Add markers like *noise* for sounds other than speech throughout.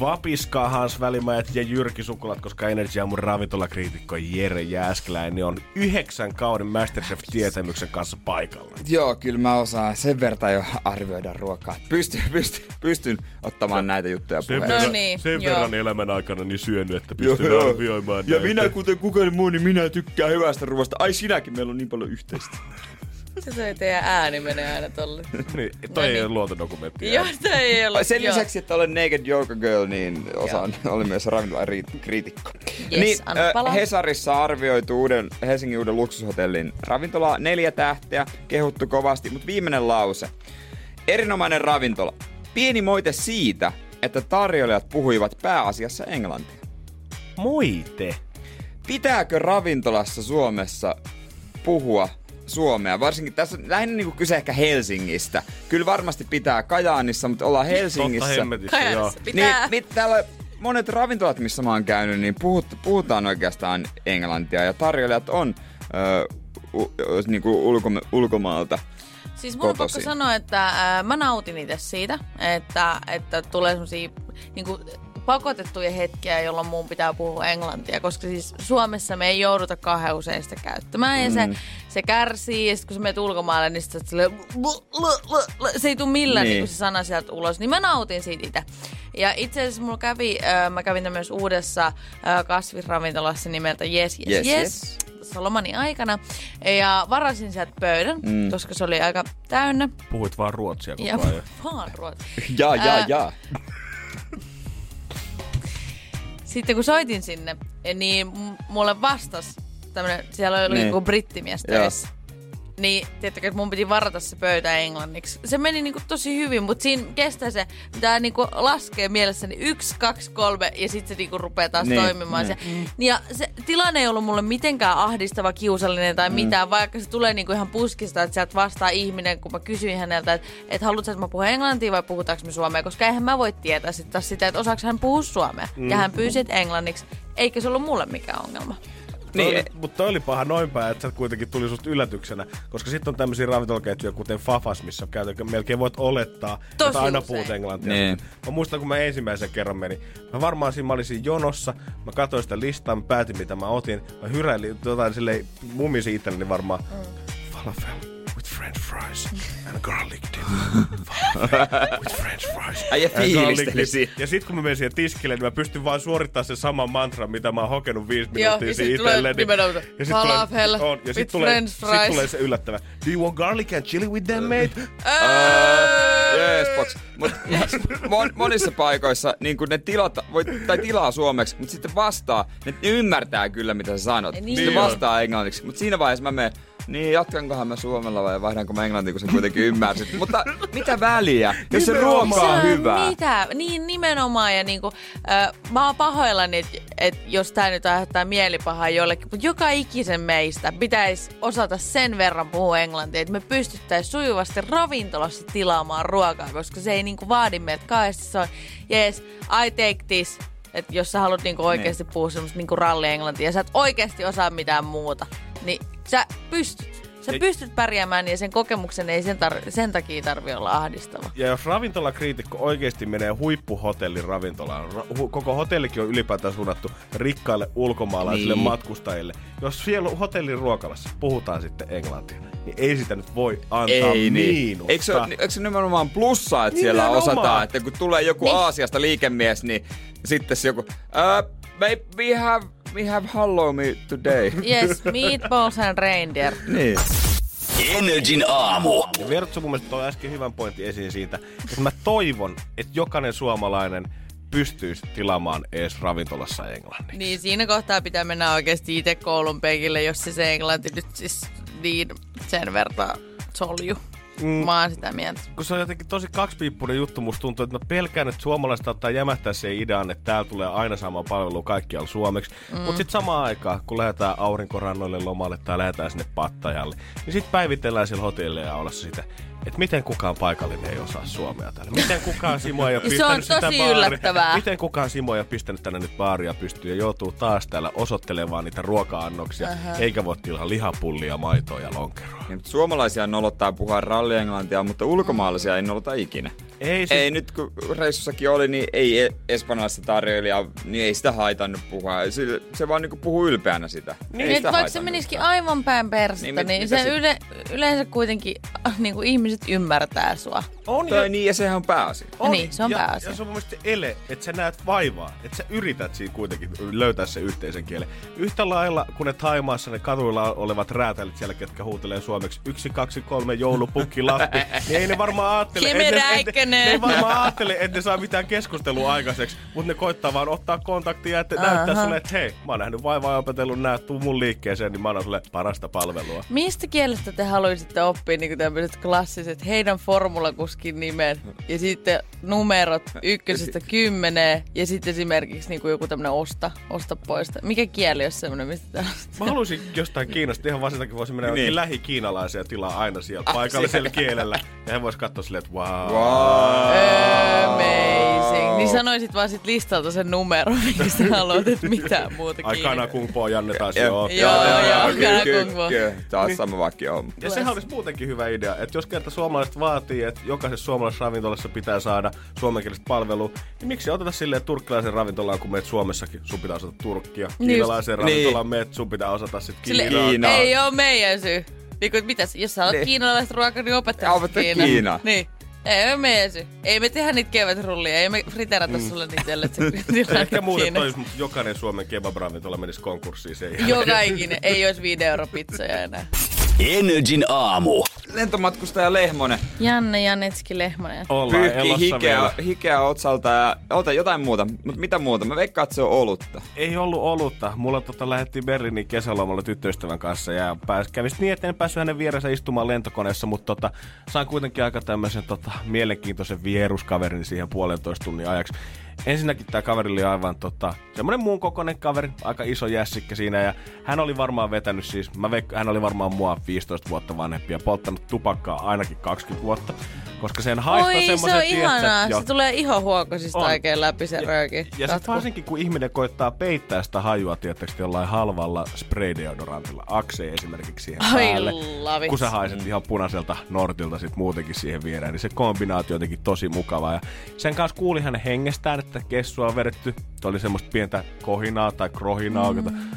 Vapiskaa Hans Välimäet ja Jyrki Sukulat, koska Energy Aamun ravintolakriitikko Jere Jääskeläinen on yhdeksän kauden Masterchef-tietämyksen kanssa paikalla. Joo, kyllä mä osaan sen verran jo arvioida ruokaa. Pystyn, pystyn, pystyn ottamaan näitä juttuja Sen, puheen. verran, niin, sen joo. verran elämän aikana niin syönyt, että pystyn arvioimaan Ja näitä. minä, kuten kukaan muu, niin minä tykkään hyvästä ruoasta. Ai sinäkin, meillä on niin paljon yhteistä. *laughs* Se toi teidän ääni menee aina tolle. *laughs* Niin, toi No ei niin. ole luontodokumentti. Joo, se ei ole. Sen joo. lisäksi, että olen Naked Yoga Girl, niin osaan, *laughs* olen myös ravintola-kriitikko. Yes, niin, palaa. Hesarissa arvioitu uuden, Helsingin uuden luksushotellin ravintola neljä tähteä, kehuttu kovasti, mutta viimeinen lause. Erinomainen ravintola. Pieni moite siitä, että tarjoilijat puhuivat pääasiassa englantia. Moite. Pitääkö ravintolassa Suomessa puhua suomea? Varsinkin tässä lähinnä niinku kyse ehkä Helsingistä. Kyllä varmasti pitää Kajaanissa, mutta ollaan Helsingissä. Totta hemmetissä, joo. Pitää. Niin, mit, täällä monet ravintolat, missä mä oon käynyt, niin puhut, puhutaan oikeastaan englantia ja tarjoilijat on ö, u, niinku ulko, ulkomaalta. Siis mun on pakko sanoa, että ää, mä nautin itse siitä, että, että tulee semmosia niinku, pakotettuja hetkiä, jolloin mun pitää puhua englantia, koska siis Suomessa me ei jouduta kauhean usein sitä käyttämään ja se, se kärsii ja sit kun sä menet ulkomaille, niin sit se ei tule millään Niin. niin. Se sana sieltä ulos, niin mä nautin siitä itse. Ja itse asiassa mulla kävi, äh, mä kävin tämmöisessä uudessa äh, kasvisravintolassa nimeltä Yes Yes Yes, Yes. yes. tuossa lomani aikana. Ja varasin sieltä pöydän, mm. koska se oli aika täynnä. Puhuit vaan ruotsia koko Ja ajan. vaan ruotsi. *laughs* Ja, ja, ja. Sitten kun soitin sinne, niin mulle vastas tämmönen, siellä oli Niin. joku brittimies Joo. töissä. Niin, tiedättekö, että mun piti varata se pöytä englanniksi. Se meni niinku tosi hyvin, mutta siinä kestää se, pitää niinku laskea mielessäni yksi, kaksi, kolme ja sitten se niinku rupeaa taas Niin, toimimaan. niin. Se. Ja se tilanne ei ollut mulle mitenkään ahdistava, kiusallinen tai mitään, vaikka se tulee niinku ihan puskista, että sieltä vastaa ihminen, kun mä kysyin häneltä, että, että haluatko, että mä puhun englantia vai puhutaanko me suomea, koska eihän mä voi tietää sit taas sitä, että osaako hän puhua suomea. Mm. Ja hän pyysi, että englanniksi, eikä se ollut mulle mikään ongelma. Niin, Niin, mutta toi oli paha noin päin, että se kuitenkin tuli susta yllätyksenä, koska sitten on tämmöisiä ravintolaketjuja, kuten Fafas, missä käytetään, melkein voit olettaa, Tosi että aina puhut englantia. Niin. Mä muistan, kun mä ensimmäisen kerran menin, mä varmaan siinä mä olisin jonossa, mä katsoin sitä listaa, mä päätin mitä mä otin, mä hyräilin jotain silleen, mumisi itselleni varmaan, falafel. with french fries and garlic dip. *laughs* With french fries Äijä and garlic fiilisteli dip. siinä. Ja sitten kun mä menin siihen tiskille, niin mä pystyn vaan suorittamaan sen saman mantran, mitä mä oon hokenut viisi minuuttia ja siihen sit tulee itselleni. nimenomaan sit falafel tulee, on, ja sit tulee, french sit fries. tulee se yllättävä. Do you want garlic and chili with them, mate? Yes, box. Mut *laughs* mon, monissa paikoissa niin ne tilata, voi, tai tilaa suomeksi, mutta sitten vastaa, ne ymmärtää kyllä mitä sä sanot. Niin. Sitten Niin vastaa englanniksi. Mutta siinä vaiheessa mä menen, niin jatkankohan mä suomella vai vaihdanko mä englantiin, kun sä kuitenkin ymmärsit. Mutta mitä väliä, jos se ruoka on Se hyvää. Mitä? Niin nimenomaan. Ja niinku, äh, mä oon pahoillani, että et jos tää nyt aiheuttaa mielipahaa jollekin, mutta joka ikisen meistä pitäisi osata sen verran puhua englantia, että me pystyttäisiin sujuvasti ravintolassa tilaamaan ruokaa, koska se ei niinku vaadi meiltä kahdesti. Se on, yes, I take this. Että jos sä haluat niinku oikeasti Niin. puhua semmoista niinku ralli-englantia ja sä et oikeasti osaa mitään muuta, niin sä pystyt. Sä Ei- pystyt pärjäämään ja sen kokemuksen ei sen, tar- sen takia tarvi olla ahdistava. Ja jos ravintolakriitikko oikeasti menee huippuhotellin ravintolaan, ra- hu- koko hotellikin on ylipäätään suunnattu rikkaille ulkomaalaisille Niin. matkustajille. Jos siellä hotellin ruokalassa puhutaan sitten englantia, niin ei sitä nyt voi antaa Ei niin. miinusta. Eikö se, eikö se nimenomaan plussaa, että siellä Nimenomaan. osataan, että kun tulee joku Niin. Aasiasta liikemies, niin sitten se joku, uh, we have, we have hello me today. *laughs* Yes, meatballs and reindeer. niin. Energin aamu. Ja Vertsu mun mielestä toi äsken hyvän pointin esiin siitä, että mä toivon, että jokainen suomalainen pystyisi tilaamaan ees ravintolassa englanniksi. Niin siinä kohtaa pitää mennä oikeasti itse koulun penkille, jos se, se englanti nyt siis niin sen verran solju. Mm. Mä oon sitä mieltä. kun se on jotenkin tosi kaksipiippunen juttu, musta tuntuu, että mä pelkään, että suomalaiset ottaa jämähtää se idean, että täällä tulee aina sama palvelu kaikkialla suomeksi. Mm. Mutta sitten samaan aikaan, kun lähdetään aurinkorannoille lomalle tai lähdetään sinne Pattajalle, niin sitten päivitellään siellä hotellilla ja olla sitä, että miten kukaan paikallinen ei osaa suomea täällä. Miten kukaan Simo ei ole *laughs* Se pistänyt on sitä tosi yllättävää. Miten kukaan Simo ei ole pistänyt tänne nyt baaria pystyyn ja joutuu taas täällä osoittelemaan niitä ruoka-annoksia, uh-huh. eikä voi tilaa lihapullia, maitoa ja lonkeroa. Niin, suomalaisia nolottaa puhua rallienglantia, mutta ulkomaalaisia ei nolota ikinä. Ei, siis, Ei nyt kun reissussakin oli, niin ei e- espanjalaista tarjoilijaa, niin ei sitä haitannut puhua. Se, se vaan niinku puhuu ylpeänä sitä. Niin, ei sitä vaikka se menisikin yhtään. aivan päin perstä, Niin, niin, mit- niin se sit? yle, yleensä kuitenkin *laughs* niin kuin ihmiset ymmärtää sua. on Tai niin, ja sehän on pääasia. On, niin, se on ja, pääasia. Ja se on mun ele, että sä näet vaivaa. Että sä yrität siinä kuitenkin löytää se yhteisen kielen. Yhtä lailla, kun ne Taimaassa ne katuilla olevat räätälit siellä, ketkä huutelee suomeksi yksi, kaksi, kolme, joulupukki, lappi, *laughs* niin ei ne varmaan ajattele, Kimi et, ne, ei varmaan ajattele, että ne saa mitään keskustelua aikaiseksi, mutta ne koittaa vaan ottaa kontaktia ja että näyttää sulle, että hei, mä oon nähnyt vaivaa ja opetellut nää, tuu mun liikkeeseen, niin mä annan sulle parasta palvelua. Mistä kielestä te haluaisitte oppia niin tämmöiset klassiset heidän formulakuskin nimen ja sitten numerot ykkösestä kymmeneen ja sitten esimerkiksi niin kuin joku tämmöinen osta, osta poista. Mikä kieli olisi semmoinen, mistä te Mä haluaisin jostain Kiinasta ihan vaan sen takia voisi mennä Niin. niin. lähi-kiinalaisia tilaa aina siellä paikallisella kielellä. Ja he vois katsoa silleen, että wow. Wow. Amazing. Niin sanoisit vaan sit listalta sen numero, minkä sä *laughs* haluat, että mitään muuta Ai kiinnostaa. kana kung po Janne taas Joo, joo. Joo, joo. Taas sama vakki homma. Ja sehän olisi muutenkin hyvä idea, että jos kerta suomalaiset vaatii, että jokaisessa suomalaisessa ravintolassa pitää saada suomenkielistä palvelua, niin miksi ei oteta silleen, turkkilaisen ravintolaan, kun meet Suomessakin, sun pitää osata turkkia. Niin Kiinalaiseen Niin. ravintolaan meet, sun pitää osata sit Kiinaa. Ei oo meidän syy. Niin kuin, mitäs, jos sä oot Niin. kiinalaista ruokaa, niin opettaa Kiinaa. Kiinaa. Niin. Ei meidän syy. Ei me tehdä niitä kevätrullia, ei me friterata sulle niitä, ellei se tilanne Ehkä muuten mutta jokainen Suomen kebab-ravintola menisi konkurssiin sen jälkeen. Joka ikinen, ei olisi 5 euro pizzoja enää. Energin aamu. Lentomatkustaja Lehmonen Janne Janetski Lehmonen. Ollaan pyyhkii hikeä, hikeä otsalta ja ota jotain muuta. Mutta mitä muuta? Mä veikkaan, että se on olutta. Ei ollut olutta. Mulla tota, lähdettiin Berliiniin kesälomalla tyttöystävän kanssa ja pääs, kävis niin, että en päässyt hänen vieressä istumaan lentokoneessa, mutta tota, sain kuitenkin aika tämmöisen tota, mielenkiintoisen vieruskaverin siihen puolentoista tunnin ajaksi. Ensinnäkin tämä kaveri oli aivan tota, semmoinen muun kokoinen kaveri, aika iso jässikkä siinä ja hän oli varmaan vetänyt siis, mä veik, hän oli varmaan mua 15 vuotta vanhempi ja polttanut tupakkaa ainakin 20 vuotta, koska sen haista Oi, se on tiedätkö, ihanaa. jo- Se tulee ihohuokosista On. oikein läpi se rööki. ja sitten Katku. varsinkin, kun ihminen koittaa peittää sitä hajua, tietysti jollain halvalla spray-deodorantilla, Axe esimerkiksi siihen Ai päälle. lavits. Kun sä haiset ihan punaiselta Nortilta sit muutenkin siihen viereen, niin se kombinaatio on jotenkin tosi mukava. Ja sen kanssa kuuli hänen hengestään, että kessua on vedetty. Se oli semmoista pientä kohinaa tai krohinaa. Mm.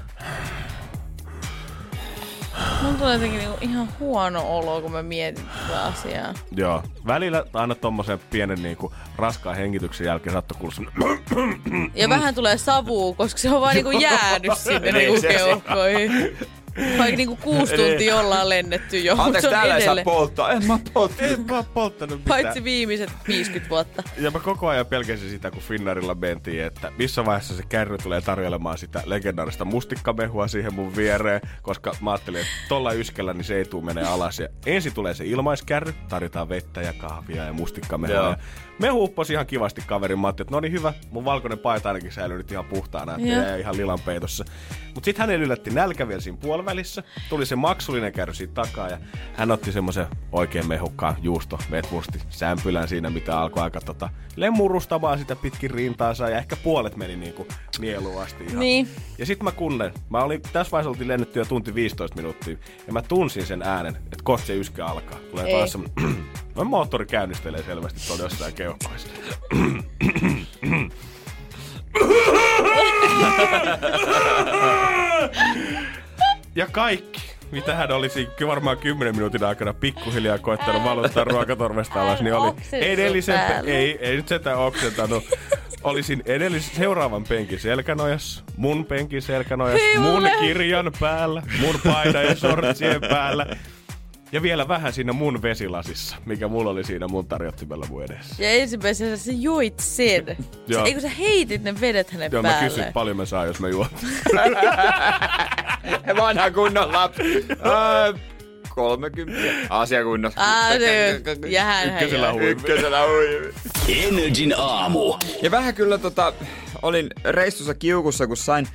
Mun tulee jotenkin niinku ihan huono olo, kun mä mietin tätä asiaa. Joo. Välillä aina tommosen pienen niinku raskaan hengityksen jälkeen saattoi kuulla Ja vähän tulee savua, koska se on vaan niinku jäänyt *laughs* sinne niinku keuhkoihin. Vaikka niinku kuusi tuntia ollaan lennetty jo. Anteeksi, on täällä ei saa polttaa. En mä polttanut. En mä polttanut mitään. Paitsi viimeiset 50 vuotta. Ja mä koko ajan pelkäsin sitä, kun Finnairilla mentiin, että missä vaiheessa se kärry tulee tarjoilemaan sitä legendaarista mustikkamehua siihen mun viereen, koska mä ajattelin, että tolla yskellä niin se ei tuu menee alas. Ja ensin tulee se ilmaiskärry, tarjotaan vettä ja kahvia ja mustikkamehua. Joo. Ja mehu upposi ihan kivasti kaverin. Mä ajattelin, että no niin hyvä, mun valkoinen paita ainakin säilyy nyt ihan puhtaana, että jäi ihan lilan peitossa. Mut sit hänellä yllätti nälkä vielä siinä puolivälissä. Tuli se maksullinen kärry siitä takaa ja hän otti semmoisen oikein mehukkaan juusto, vetmusti, sämpylän siinä, mitä alkoi aika tota, lemmurustamaan sitä pitkin rintaansa ja ehkä puolet meni niinku nieluun asti ihan. Niin. Ja sit mä kunnen, mä olin, tässä vaiheessa oltiin lennetty jo tunti 15 minuuttia ja mä tunsin sen äänen, että kohta se yskä alkaa. Tulee Ei. taas semmonen, *clears throat* no, moottori käynnistelee selvästi tuolla jossain keuhkoissa. Ja kaikki, mitä hän olisi varmaan 10 minuutin aikana pikkuhiljaa koettanut valuttaa ruokatorvesta alas, niin oli edellisen, päälle. ei, ei nyt sitä oksentanut. Olisin edellisen, seuraavan penkin selkänojassa, mun penkin selkänojassa, mun kirjan päällä, mun paidan ja shortsien päällä. Ja vielä vähän siinä mun vesilasissa, mikä mulla oli siinä mun tarjottimella mun edessä. Ja ensimmäisenä sä joit sen. Se, *laughs* Joo. eikö sä heitit ne vedet hänen Joo, mä päälle? kysyin, paljon mä saan, jos mä juon. *laughs* Vanha kunnon lapsi. Öö, 30. Asiakunnassa. Ah, ja hän Ykkösellä hui. Ykkösellä hui. Energin aamu. Ja vähän kyllä tota, olin reissussa kiukussa, kun sain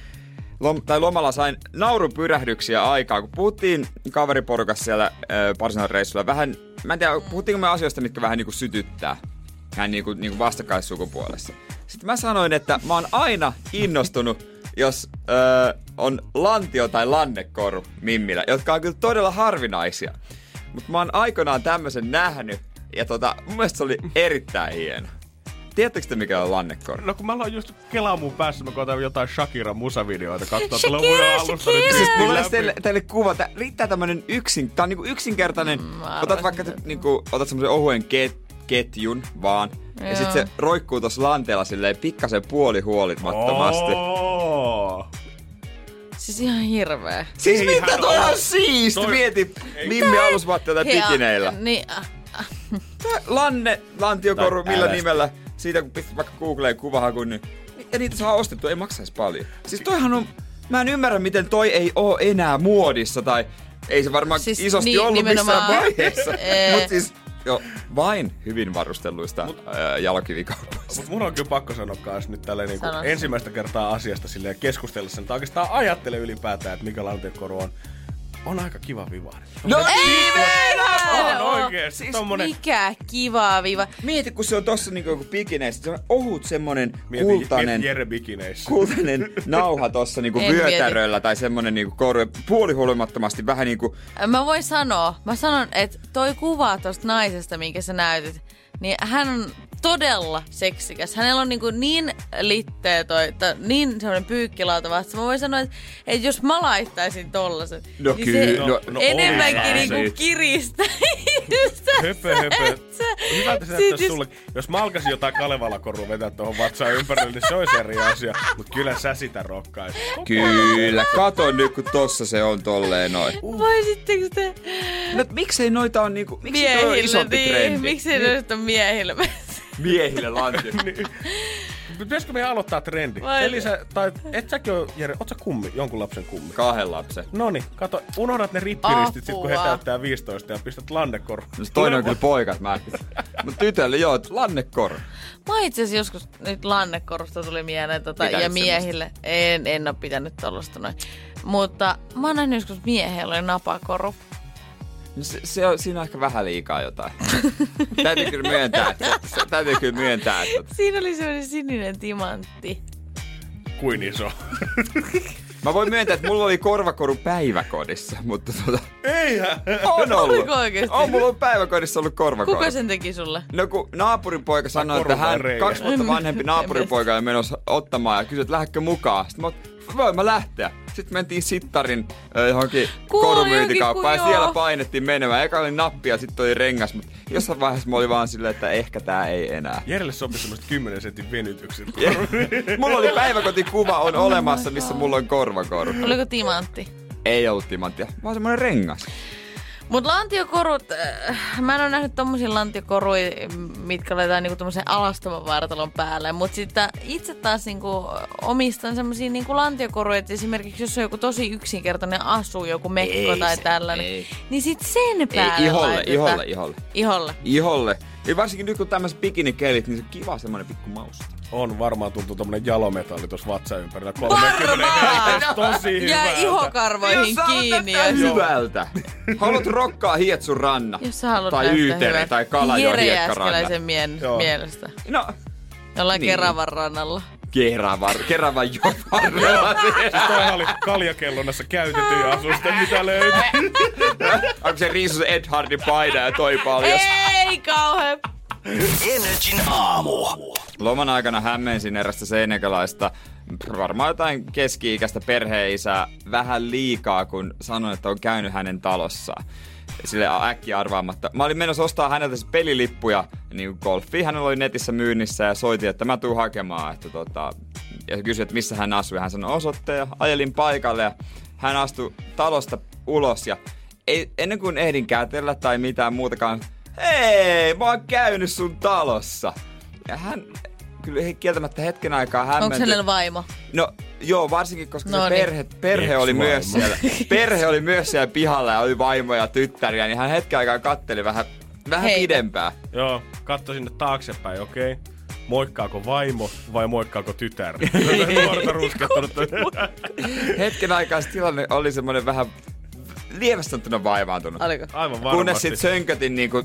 lom, tai lomalla sain naurupyrähdyksiä aikaa, kun puhuttiin kaveriporukassa siellä äh, reissulla. Vähän, mä en tiedä, puhuttiinko me asioista, mitkä vähän niinku sytyttää. Hän niinku, niinku vastakkaissukupuolessa. Sitten mä sanoin, että mä oon aina innostunut, jos öö, on lantio tai lannekoru mimmillä, jotka on kyllä todella harvinaisia. Mutta mä oon aikoinaan tämmöisen nähnyt, ja tota, mun mielestä se oli erittäin hieno. Tiedättekö te mikä on lannekoru? No kun mä aloin just kelaa mun päässä, mä koitan jotain Shakira musavideoita katsoa Shakira, tuolla mun alusta nyt Shakira! Siis mulla olisi teille, teille kuva. Tää, riittää tämmönen yksin, tää on niinku yksinkertainen. Mm, otat vaikka tätä. niinku, otat semmosen ohuen ket, ketjun vaan. Ja Joo. sit se roikkuu tossa lanteella silleen pikkasen puolihuolimattomasti. Oh. Siis ihan hirveä. Siis Eihän mitä toi on siisti? Toi- Mieti Mimmi alusvaatteita pikineillä. Niin, äh, Lanne, lantiokoru, millä nimellä. Siitä kun pistät vaikka Googleen kuvahakuun, niin ja niitä saa ostettua, ei maksaisi paljon. Siis toihan on, mä en ymmärrä miten toi ei oo enää muodissa tai ei se varmaan Siis isosti ni- ollut nimenomaan- missään vaiheessa. *laughs* Ee. Mut siis jo vain hyvin varustelluista ää, jalokivikauppoista. Mut mun on kyllä pakko sanoa kans nyt tälleen niinku ensimmäistä kertaa asiasta silleen keskustella sen, tai oikeastaan ajattele ylipäätään, että mikä lantiokoru on. On aika kiva vivaari. No ei On oo. Oikeesti. Siis tommonen... mikä kiva viva. Mieti, kun se on tossa niinku joku pikineissä, se on ohut semmonen Mieti, kultainen, mieti Jere bikineissä. kultainen *laughs* nauha tossa niinku En vyötäröllä tai semmonen niinku koru, ja puolihuolimattomasti vähän niinku Mä voin sanoa, mä sanon, että toi kuva tosta naisesta, minkä sä näytit, niin hän on todella seksikäs. Hänellä on niinku niin litteä toi, tai niin semmoinen pyykkilauta vasta. Mä voin sanoa, että, että jos mä laittaisin tollasen, No niin kyllä, se no- no enemmänkin olisää niinku sit. kiristää. Höpö, höpö. Hyvältä se näyttäisi jos- sulle. Jos mä alkaisin jotain Kalevala-korua vetää tuohon vatsaan ympärille, niin se olisi eri asia. Mut kyllä sä sitä rokkaisit. Kyllä, kato nyt kun tossa se on tolleen noin. Voisitteko te No miksei noita on niinku, miksi toi on isompi niin, trendi? miksi ei niin. Miehille? Miehille lantio. *laughs* Pitäisikö meidän aloittaa trendi? Vai- Eli sä, tai et säkin ole, Jere, oot sä kummi, jonkun lapsen kummi? Kahden lapsen. Noni, kato, unohdat ne rippiristit sit kun he täyttää 15 ja pistät lannekoru. No toinen on kyllä poikat, mä Mut tytölle joo, lannekoru. Mä itse asiassa joskus nyt lannekorusta tuli mieleen tota, ja miehille. En, en ole pitänyt tollasta noin. Mutta mä oon nähnyt joskus miehellä oli napakoru. No se, se on, siinä on ehkä vähän liikaa jotain. *laughs* täytyy kyllä myöntää, että, se, täytyy kyllä myöntää, että Siinä oli semmoinen sininen timantti. Kuin iso. *laughs* Mä voin myöntää, että mulla oli korvakoru päiväkodissa, mutta tota, Eihän! on ollut. Oliko oikeesti? On mulla päiväkodissa ollut korvakoru. Kuka sen teki sulle? No kun naapuripoika poika sanoi, että hän reikä? kaksi vuotta vanhempi naapuripoika on menossa ottamaan ja kysyi, että lähdekö mukaan. Sitten mä voin mä lähteä. Sitten mentiin Sittarin äh, johonkin korumyyntikauppaan ja siellä joo. painettiin menemään. Eka oli nappi ja sitten oli rengas, mutta jossain vaiheessa mä olin vaan silleen, että ehkä tää ei enää. Jerelle sopi semmoset 10 sentin venytykset. *laughs* mulla oli päiväkotikuva on olemassa, missä mulla on korvakoru. Oliko timantti? Ei ollut timanttia, vaan semmonen rengas. Mut lantiokorut, äh, mä en ole nähnyt tommosia lantiokoruja, mitkä laitetaan niinku tommosen alastoman vartalon päälle. Mut sitten itse taas niinku omistan semmosia niinku lantiokoruja, että esimerkiksi jos on joku tosi yksinkertainen asu, joku mekko Ei tai se- tällainen, ei. niin sit sen päälle Ei, iholle, laitetaan. iholle, iholle. Iholle. Iholle. Ja varsinkin nyt kun tämmöiset bikinikelit, niin se on kiva semmonen pikku mausta. On varmaan tuntuu tommonen jalometalli tuossa vatsan ympärillä. 30 hertz, tosi hyvältä. Jää ihokarvoihin kiinni. Ja hyvältä. Haluat rokkaa hietsun ranna. jos sä haluat tai hyvältä. tai kalajo Jere hiekkaranna. Mien, Joo. mielestä. No, Jollain Niin. Keravan rannalla. Keravan, Keravan jovarrella. *laughs* Siis toihan oli kaljakellonnassa käytettyjä asusta, mitä löytyy. Onko se Riisus Edhardin paina ja toi paljon? Ei kauhean. Energin aamu. Loman aikana hämmensin erästä seinäkäläistä, varmaan jotain keski-ikäistä perheisää, vähän liikaa, kun sanoin, että on käynyt hänen talossaan. Sille äkkiä arvaamatta. Mä olin menossa ostaa häneltä siis pelilippuja niin golfiin. Hänellä oli netissä myynnissä ja soitin, että mä tuun hakemaan. Että tota, ja kysyi, että missä hän asui. Hän sanoi osoitteen ja ajelin paikalle ja hän astui talosta ulos ja ei, ennen kuin ehdin kätellä tai mitään muutakaan, hei, mä oon käynyt sun talossa. Ja hän kyllä he kieltämättä hetken aikaa Onko hämmenty. hänellä vaimo? No joo, varsinkin koska No se niin. perhe, perhe oli myös siellä. Perhe oli myös siellä pihalla ja oli vaimo ja tyttäriä, niin hän hetken aikaa katteli vähän, vähän Heitä. pidempään. Joo, katso sinne taaksepäin, okei. Okay. Moikkaako vaimo vai moikkaako tytär? *laughs* Hetken aikaa tilanne oli semmoinen vähän lievästi sanottuna vaivaantunut. Oliko? Aivan varmasti. Kunnes sit sönkötin niinku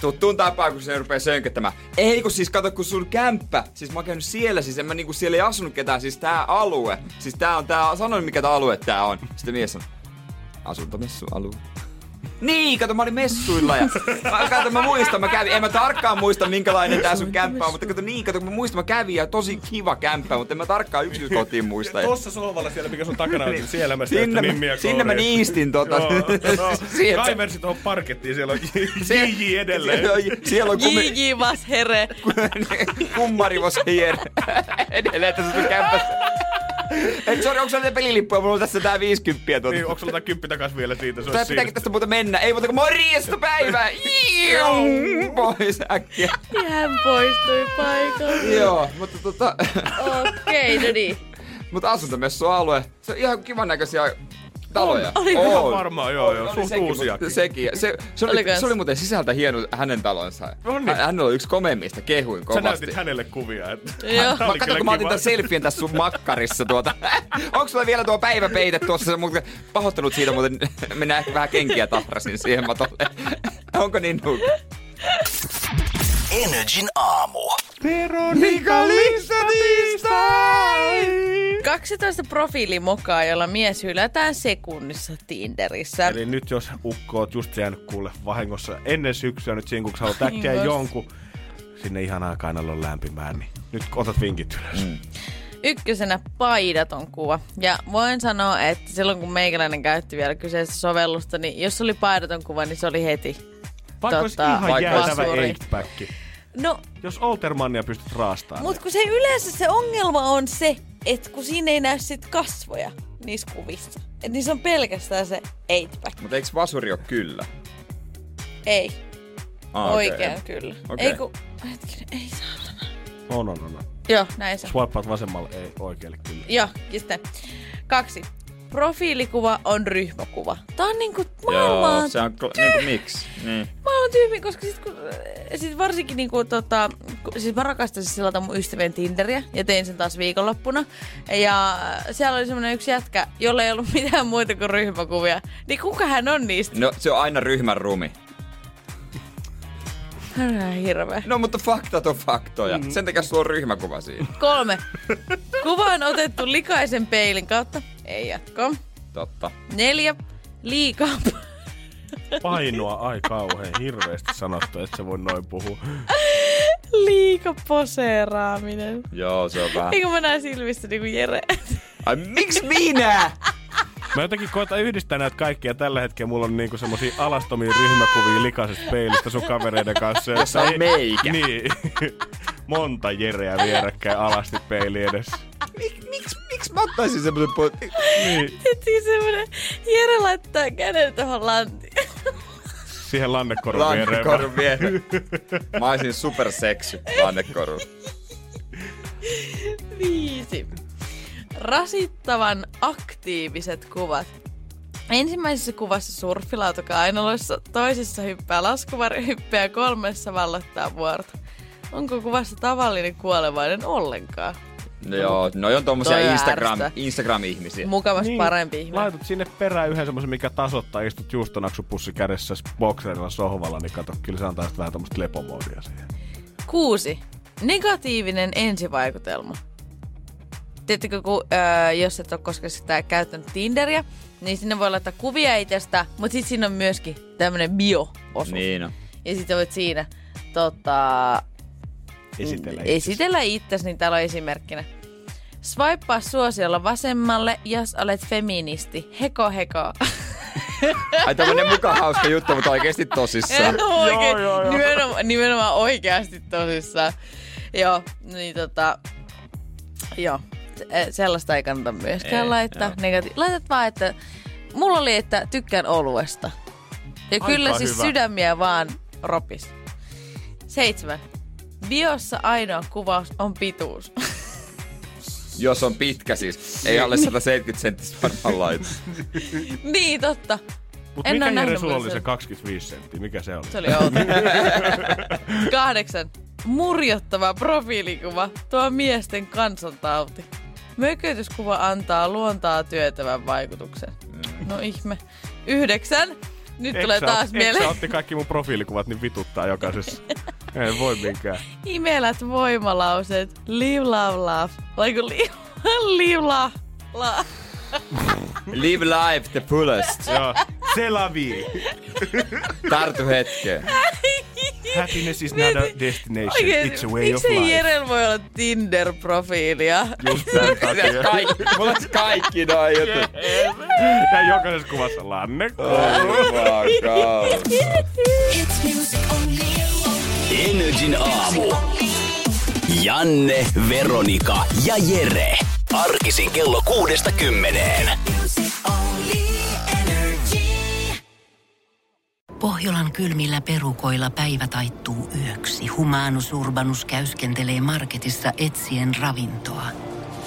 tuttuun tapaan, kun se rupeaa sönköttämään. Ei kun siis kato, kun sun kämppä, siis mä oon käynyt siellä, siis en mä niinku siellä ei asunut ketään, siis tää alue, siis tää on tää, sanoin mikä tää alue tää on. Sitten mies on, asuntomessualue. Niin, kato, mä olin messuilla ja mä, kato, mä muistan, mä kävin, en mä tarkkaan muista minkälainen tää sun kämppä on, mutta kato niin, kato, mä muistan, mä kävin ja tosi kiva kämppä, mutta en mä tarkkaan yksityiskotiin muista. Ja Tossa sohvalla siellä, mikä sun takana on, niin siellä mä Sinne, nimmiä sinne mä niistin tota. Joo, *laughs* Kaiversi tuohon parkettiin, siellä on JJ edelleen. Siellä on, kumi, JJ vas here. *laughs* kummarivos *laughs* hier. Edelleen tässä sun kämpässä. Et sori, onko sulla pelilippuja? Mulla on tässä tää 50 tuota. Niin, onko sulla tää kymppi takas vielä siitä? Se Tää pitääkin tästä muuta mennä. Ei muuta kuin morjesta päivää. Iium, Pois äkkiä. Ja hän poistui paikalta. Joo, mutta tota... Okei, no niin. mutta asuntomessualue. Se on ihan kivan näköisiä taloja. Oliko? Ihan On. varmaan, joo, joo. Oli Suht mutta Sekin. Se, se, Oli oli, se oli muuten sisältä hieno hänen talonsa. On. Hän, hän oli yksi komeimmista, kehuin Sä kovasti. näytit hänelle kuvia. Että Joo. Mä oli katson, kyllä kun mä otin tämän selfien tässä sun makkarissa tuota. *laughs* Onko sulla vielä tuo päiväpeite tuossa? Mutta pahoittanut siitä, mutta mennään ehkä vähän kenkiä tahrasin siihen matolle. *laughs* Onko niin nuuk? Energin aamu. Veronika Lissabista! 12 profiilimokaa, jolla mies hylätään sekunnissa Tinderissä. Eli nyt jos ukko oot just jäänyt kuulle vahingossa ennen syksyä nyt siinä, kun sä haluat äkkiä jonkun sinne ihanaa kainaloon lämpimään, niin nyt otat vinkit ylös. Mm. Ykkösenä paidaton kuva. Ja voin sanoa, että silloin kun meikäläinen käytti vielä kyseistä sovellusta, niin jos oli paidaton kuva, niin se oli heti. Vaikka olisi Tota, ihan vaikka jäätävä eight No, Jos Oltermannia pystyt raastamaan. Mutta kun se yleensä se ongelma on se, että kun siinä ei näy sit kasvoja niissä kuvissa. Et niissä on pelkästään se 8 Mutta eikö vasuri ole kyllä? Ei, Ah, oikein okei. kyllä. Okei. Ei kun, hetkinen, ei saa. On, on, on. Joo, näin se. Swipeaat vasemmalle, ei oikealle kyllä. Joo, sitten kaksi. Profiilikuva on ryhmäkuva. Tää on niinku maailman, Joo, se on kl- niinku miksi. Niin. Tyyppi, koska sit, kun, sit varsinkin niinku tota, kun- siis mä rakastasin silloin mun ystävien Tinderiä ja tein sen taas viikonloppuna. Ja siellä oli semmonen yksi jätkä, jolla ei ollut *laughs* mitään muita kuin ryhmäkuvia. Niin kuka hän on niistä? No, se on aina ryhmän rumi. Hän on ihan hirveä. No, mutta faktat on faktoja. Mm. Sen takia sulla on ryhmäkuva siinä. Kolme. Kuva on otettu likaisen peilin kautta. Ei jatko. Totta. Neljä. Liikaa. Painoa, ai kauhean hirveästi sanottu, että se voi noin puhua. Liika poseeraaminen. Joo, se on vähän. Eikö mä näe silmistä niinku Jere? Ai, miksi minä? Mä jotenkin koitan yhdistää näitä kaikkia. Tällä hetkellä mulla on niinku semmosia alastomia ryhmäkuvia likaisesta peilistä sun kavereiden kanssa. Jossa on meikä. Niin. *laughs* Monta jereä vierekkäin alasti peili edessä. Mik, miksi, miksi mä ottaisin semmoisen po... *laughs* Niin. Heti semmonen Jere laittaa käden tuohon lantiin. Siihen lannekorun viereen. Lannekorun viereen. *laughs* Mä olisin superseksy lannekorun. Viisi. Rasittavan aktiiviset kuvat. Ensimmäisessä kuvassa surffilauta kainaloissa, toisessa hyppää laskuvari hyppää ja kolmessa vallottaa vuorta. Onko kuvassa tavallinen kuolevainen ollenkaan? No joo, noi on tommosia Toi Instagram. Instagram-ihmisiä. Mukamas niin, parempi ihminen. Laitat sinne perään yhden semmoisen, mikä tasoittaa, istut juustonaksupussi kädessä bokserilla sohvalla, niin kato, kyllä se antaa vähän tämmöistä lepomoodia siihen. Kuusi. Negatiivinen ensivaikutelma. Tiedättekö, kun, öö, jos et ole koskaan sitä käyttänyt Tinderiä, niin sinne voi laittaa kuvia itsestä, mutta sitten siinä on myöskin tämmöinen bio-osuus. Niin on. Ja sitten voit siinä tota, Esitellä esitellä itsesi, niin täällä on esimerkkinä. Swipea suosiolla vasemmalle, jos olet feministi. Heko heko. Ai tämmönen muka hauska juttu, mutta oikeesti tosissaan. *laughs* Oikein, nimenomaan, nimenomaan oikeasti tosissaan. Joo, niin tota, joo, se- sellaista ei kannata myöskään Ei, laittaa. joo. Negati- Laitat vaan, että mulla oli, että tykkään oluesta. Ja Aika kyllä siis hyvä. sydämiä vaan ropis. Seitsemän. Biossa ainoa kuvaus on pituus. *laughs* Jos on pitkä siis. Ei alle 170 senttistä varmaan laita. *laughs* niin, totta. Mutta En mikä Jere sulla oli se sen. 25 senttiä? Mikä se oli? Se oli outo. *laughs* Kahdeksan. Murjottava profiilikuva. Tuo miesten kansantauti. Mökötyskuva antaa luontaa työtävän vaikutuksen. No ihme. Yhdeksän. Nyt Eikö tulee taas mieleen. sä otti kaikki mun profiilikuvat, niin vituttaa jokaisessa. Ei voi minkään. Imelät voimalauseet. Live, love, love. Vai kun live, live, love, love. Live life the fullest. Joo. Se la vie. Tartu hetkeen. Happiness is not a destination, Oikein, it's a way of miksi life. Jerel voi olla Tinder-profiilia? Just tämän *laughs* takia. Kaikki, mulla on kaikki noin jutut. Ja jokaisessa kuvassa lanne. Oh my god. Energin aamu. Janne, Veronika ja Jere. Arkisin kello kuudesta kymmeneen. Pohjolan kylmillä perukoilla päivä taittuu yöksi. Humanus Urbanus käyskentelee marketissa etsien ravintoa.